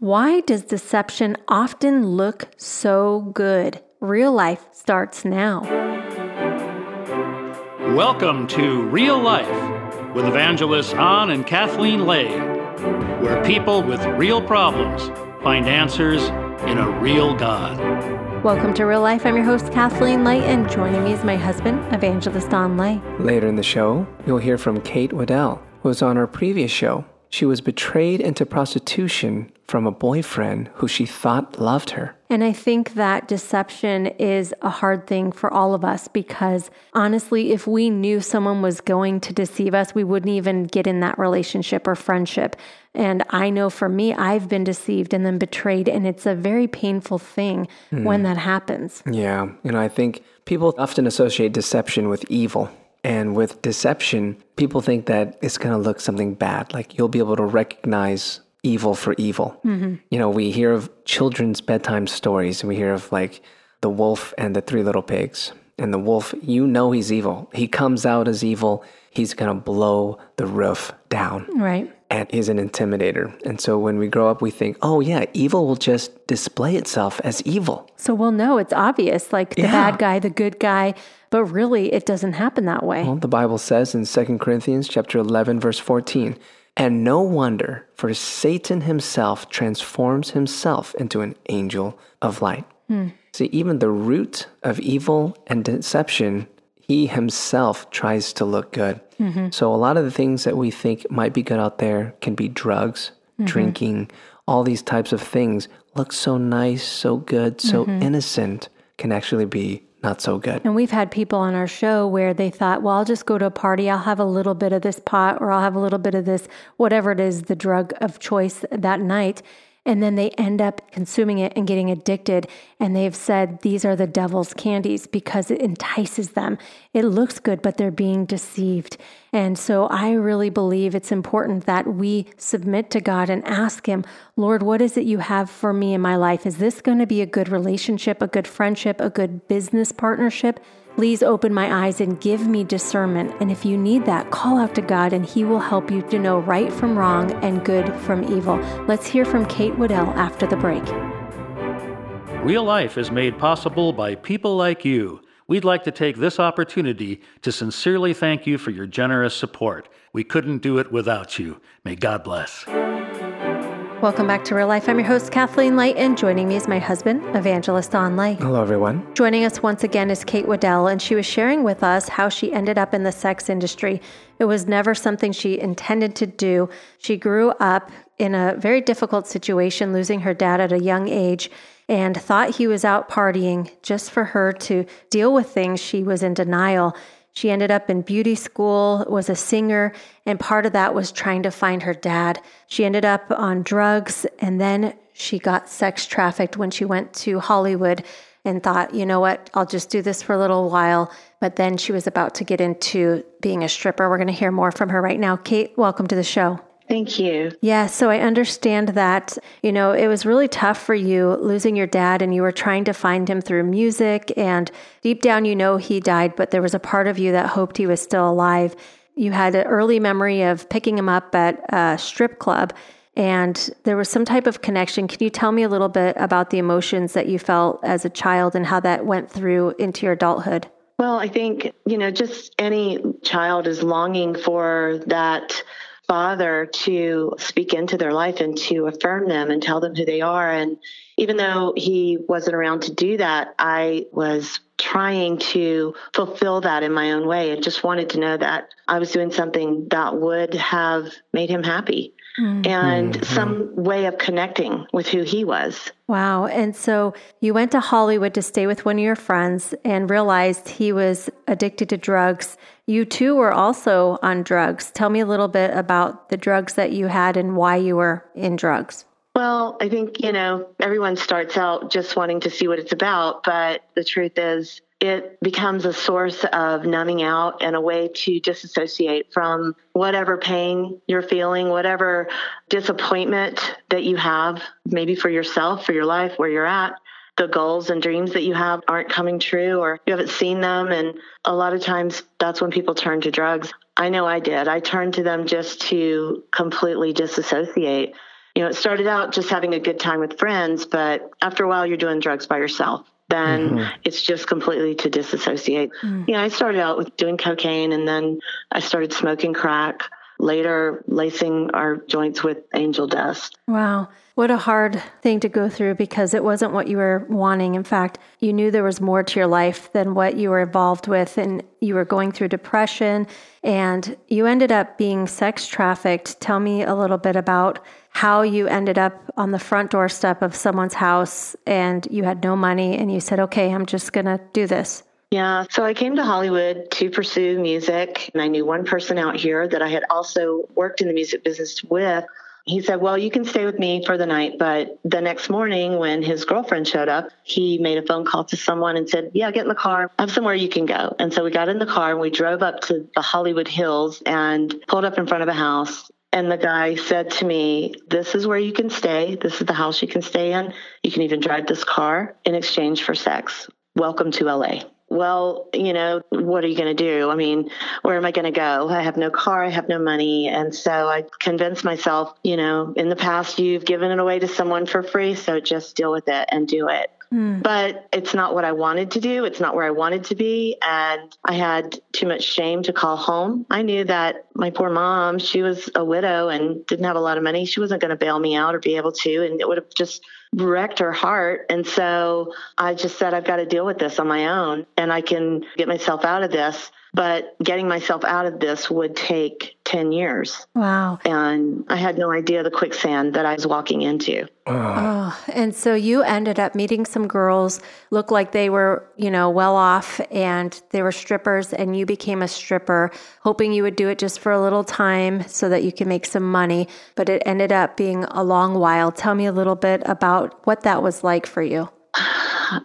Why does deception often look so good? Real life starts now. Welcome to Real Life with evangelists Don and Kathleen Lay, where people with real problems find answers in a real God. Welcome to Real Life. I'm your host, Kathleen Lay, and joining me is my husband, Evangelist Don Lay. Later in the show, you'll hear from Kate Wedell, who was on our previous show. She was betrayed into prostitution from a boyfriend who she thought loved her. And I think that deception is a hard thing for all of us because honestly, if we knew someone was going to deceive us, we wouldn't even get in that relationship or friendship. And I know for me, I've been deceived and then betrayed, and it's a very painful thing mm. when that happens. Yeah. You know, I think people often associate deception with evil. And with deception, people think that it's going to look something bad. Like you'll be able to recognize evil for evil. Mm-hmm. You know, we hear of children's bedtime stories and we hear of like the wolf and the three little pigs. And the wolf, you know he's evil. He comes out as evil. He's going to blow the roof down. Right. And he's an intimidator. And so when we grow up, we think, oh, yeah, evil will just display itself as evil. So we'll know it's obvious, like the yeah. bad guy, the good guy. But really, it doesn't happen that way. Well, the Bible says in 2 Corinthians chapter 11, verse 14, and no wonder, for Satan himself transforms himself into an angel of light. Hmm. See, even the root of evil and deception, he himself tries to look good. Mm-hmm. So, a lot of the things that we think might be good out there can be drugs, mm-hmm. drinking, all these types of things look so nice, so good, so mm-hmm. innocent, can actually be not so good. And we've had people on our show where they thought, well, I'll just go to a party, I'll have a little bit of this pot or I'll have a little bit of this, whatever it is, the drug of choice that night and then they end up consuming it and getting addicted. And they've said these are the devil's candies because it entices them. It looks good, but they're being deceived. And so I really believe it's important that we submit to God and ask Him, Lord, what is it you have for me in my life? Is this going to be a good relationship, a good friendship, a good business partnership? Please open my eyes and give me discernment. And if you need that, call out to God and He will help you to know right from wrong and good from evil. Let's hear from Kate Wedell after the break. Real life is made possible by people like you. We'd like to take this opportunity to sincerely thank you for your generous support. We couldn't do it without you. May God bless. Welcome back to Real Life. I'm your host, Kathleen Light, and joining me is my husband, Evangelist Don Light. Hello, everyone. Joining us once again is Kate Wedell, and she was sharing with us how she ended up in the sex industry. It was never something she intended to do. She grew up in a very difficult situation, losing her dad at a young age, and thought he was out partying just for her to deal with things. She was in denial. She ended up in beauty school, was a singer, and part of that was trying to find her dad. She ended up on drugs, and then she got sex trafficked when she went to Hollywood and thought, you know what, I'll just do this for a little while. But then she was about to get into being a stripper. We're going to hear more from her right now. Kate, welcome to the show. Thank you. Yeah, so I understand that, you know, it was really tough for you losing your dad and you were trying to find him through music and deep down you know he died, but there was a part of you that hoped he was still alive. You had an early memory of picking him up at a strip club and there was some type of connection. Can you tell me a little bit about the emotions that you felt as a child and how that went through into your adulthood? Well, I think, you know, just any child is longing for that father to speak into their life and to affirm them and tell them who they are. And even though he wasn't around to do that, I was trying to fulfill that in my own way and just wanted to know that I was doing something that would have made him happy mm-hmm. and mm-hmm. some way of connecting with who he was. Wow. And so you went to Hollywood to stay with one of your friends and realized he was addicted to drugs. You too were also on drugs. Tell me a little bit about the drugs that you had and why you were in drugs. Well, I think, you know, everyone starts out just wanting to see what it's about, but the truth is, it becomes a source of numbing out and a way to disassociate from whatever pain you're feeling, whatever disappointment that you have, maybe for yourself, for your life, where you're at. The goals and dreams that you have aren't coming true or you haven't seen them. And a lot of times that's when people turn to drugs. I know I did. I turned to them just to completely disassociate you know, it started out just having a good time with friends, but after a while, you're doing drugs by yourself. Then mm-hmm. it's just completely to disassociate. Mm. You know, I started out with doing cocaine and then I started smoking crack, later lacing our joints with angel dust. Wow. What a hard thing to go through because it wasn't what you were wanting. In fact, you knew there was more to your life than what you were involved with, and you were going through depression, and you ended up being sex trafficked. Tell me a little bit about how you ended up on the front doorstep of someone's house and you had no money, and you said, Okay, I'm just going to do this. Yeah, so I came to Hollywood to pursue music, and I knew one person out here that I had also worked in the music business with he said, Well, you can stay with me for the night. But the next morning, when his girlfriend showed up, he made a phone call to someone and said, Yeah, get in the car. I have somewhere you can go. And so we got in the car and we drove up to the Hollywood Hills and pulled up in front of a house. And the guy said to me, This is where you can stay. This is the house you can stay in. You can even drive this car in exchange for sex. Welcome to LA well, you know, what are you going to do? I mean, where am I going to go? I have no car, I have no money. And so I convinced myself, you know, in the past, you've given it away to someone for free. So just deal with it and do it. Mm. But it's not what I wanted to do. It's not where I wanted to be. And I had too much shame to call home. I knew that my poor mom, she was a widow and didn't have a lot of money. She wasn't going to bail me out or be able to. And it would have just wrecked her heart. And so I just said, I've got to deal with this on my own and I can get myself out of this. But getting myself out of this would take 10 years. Wow. And I had no idea the quicksand that I was walking into. Oh, and so you ended up meeting some girls, looked like they were, you know, well off and they were strippers, and you became a stripper, hoping you would do it just for a little time so that you can make some money. But it ended up being a long while. Tell me a little bit about what that was like for you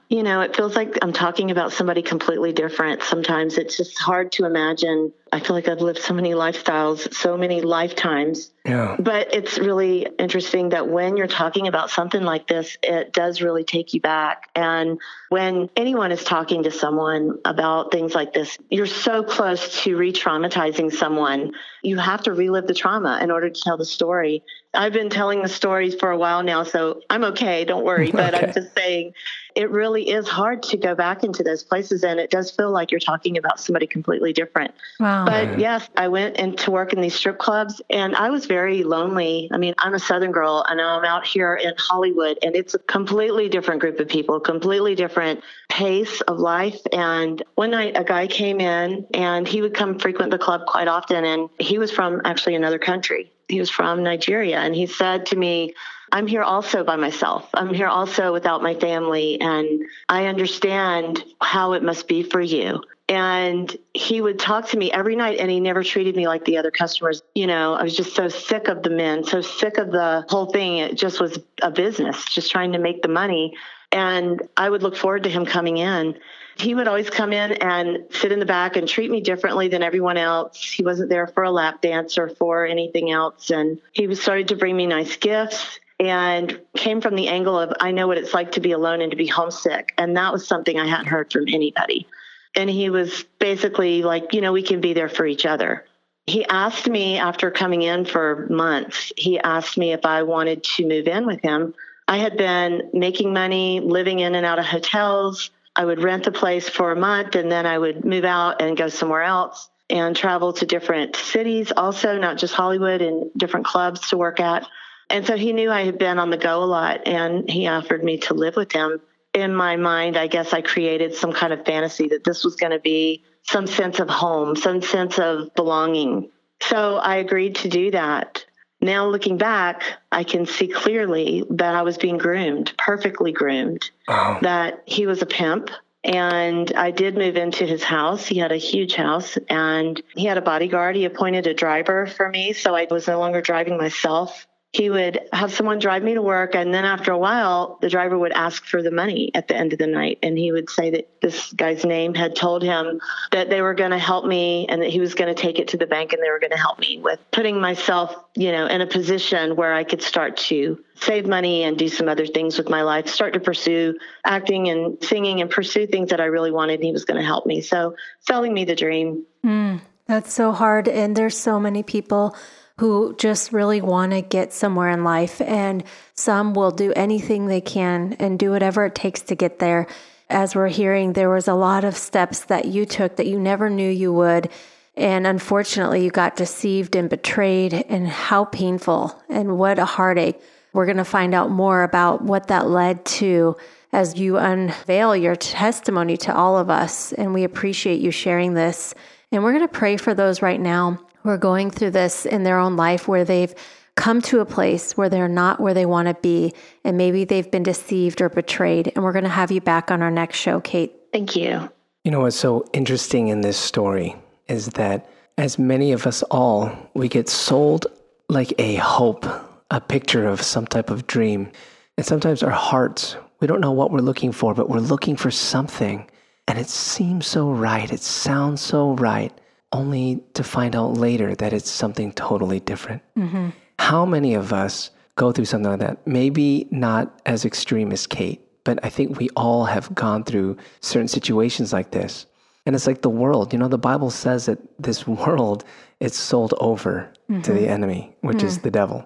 you know, it feels like I'm talking about somebody completely different. Sometimes it's just hard to imagine. I feel like I've lived so many lifestyles, so many lifetimes. Yeah. But it's really interesting that when you're talking about something like this, it does really take you back. And when anyone is talking to someone about things like this, you're so close to re traumatizing someone. You have to relive the trauma in order to tell the story. I've been telling the stories for a while now, so I'm okay. Don't worry. But okay. I'm just saying it really is hard to go back into those places and it does feel like you're talking about somebody completely different. Wow. But yes, I went into work in these strip clubs and I was very lonely. I mean, I'm a Southern girl and I'm out here in Hollywood and it's a completely different group of people, completely different pace of life. And one night a guy came in and he would come frequent the club quite often and he was from actually another country. He was from Nigeria and he said to me, I'm here also by myself. I'm here also without my family. And I understand how it must be for you. And he would talk to me every night and he never treated me like the other customers. You know, I was just so sick of the men, so sick of the whole thing. It just was a business, just trying to make the money. And I would look forward to him coming in. He would always come in and sit in the back and treat me differently than everyone else. He wasn't there for a lap dance or for anything else. And he was started to bring me nice gifts and came from the angle of I know what it's like to be alone and to be homesick. And that was something I hadn't heard from anybody. And he was basically like, you know, we can be there for each other. He asked me after coming in for months, he asked me if I wanted to move in with him. I had been making money, living in and out of hotels. I would rent a place for a month and then I would move out and go somewhere else and travel to different cities, also, not just Hollywood and different clubs to work at. And so he knew I had been on the go a lot and he offered me to live with him. In my mind, I guess I created some kind of fantasy that this was going to be some sense of home, some sense of belonging. So I agreed to do that. Now, looking back, I can see clearly that I was being groomed, perfectly groomed, oh. that he was a pimp. And I did move into his house. He had a huge house and he had a bodyguard. He appointed a driver for me. So I was no longer driving myself he would have someone drive me to work and then after a while the driver would ask for the money at the end of the night and he would say that this guy's name had told him that they were going to help me and that he was going to take it to the bank and they were going to help me with putting myself you know in a position where i could start to save money and do some other things with my life start to pursue acting and singing and pursue things that i really wanted and he was going to help me. So selling me the dream. Mm, that's so hard and there's so many people who just really want to get somewhere in life. And some will do anything they can and do whatever it takes to get there. As we're hearing, there was a lot of steps that you took that you never knew you would. And unfortunately, you got deceived and betrayed, and how painful and what a heartache. We're going to find out more about what that led to as you unveil your testimony to all of us. And we appreciate you sharing this. And we're going to pray for those right now who are going through this in their own life where they've come to a place where they're not where they want to be. And maybe they've been deceived or betrayed. And we're going to have you back on our next show, Kate. Thank you. You know what's so interesting in this story is that as many of us all, we get sold like a hope, a picture of some type of dream. And sometimes our hearts we don't know what we're looking for, but we're looking for something. And it seems so right. It sounds so right, only to find out later that it's something totally different. Mm-hmm. How many of us go through something like that? Maybe not as extreme as Kate, but I think we all have gone through certain situations like this. And it's like the world. You know, the Bible says that this world is sold over mm-hmm. to the mm-hmm. enemy, which mm-hmm. is the devil.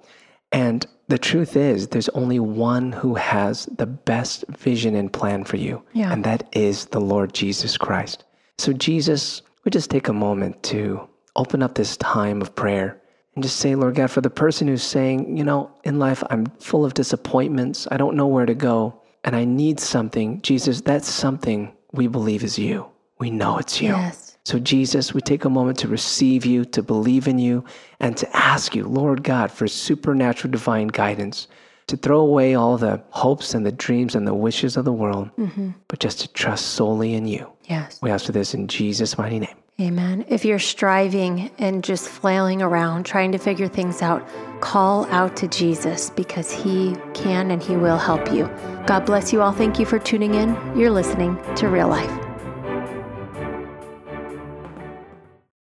And the truth is, there's only one who has the best vision and plan for you, yeah. and that is the Lord Jesus Christ. So, Jesus, we just take a moment to open up this time of prayer and just say, Lord God, for the person who's saying, you know, in life, I'm full of disappointments, I don't know where to go, and I need something, Jesus, that's something we believe is you. We know it's you. Yes. So, Jesus, we take a moment to receive you, to believe in you, and to ask you, Lord God, for supernatural divine guidance, to throw away all the hopes and the dreams and the wishes of the world, mm-hmm. but just to trust solely in you. Yes. We ask for this in Jesus' mighty name. Amen. If you're striving and just flailing around trying to figure things out, call out to Jesus because he can and he will help you. God bless you all. Thank you for tuning in. You're listening to Real Life.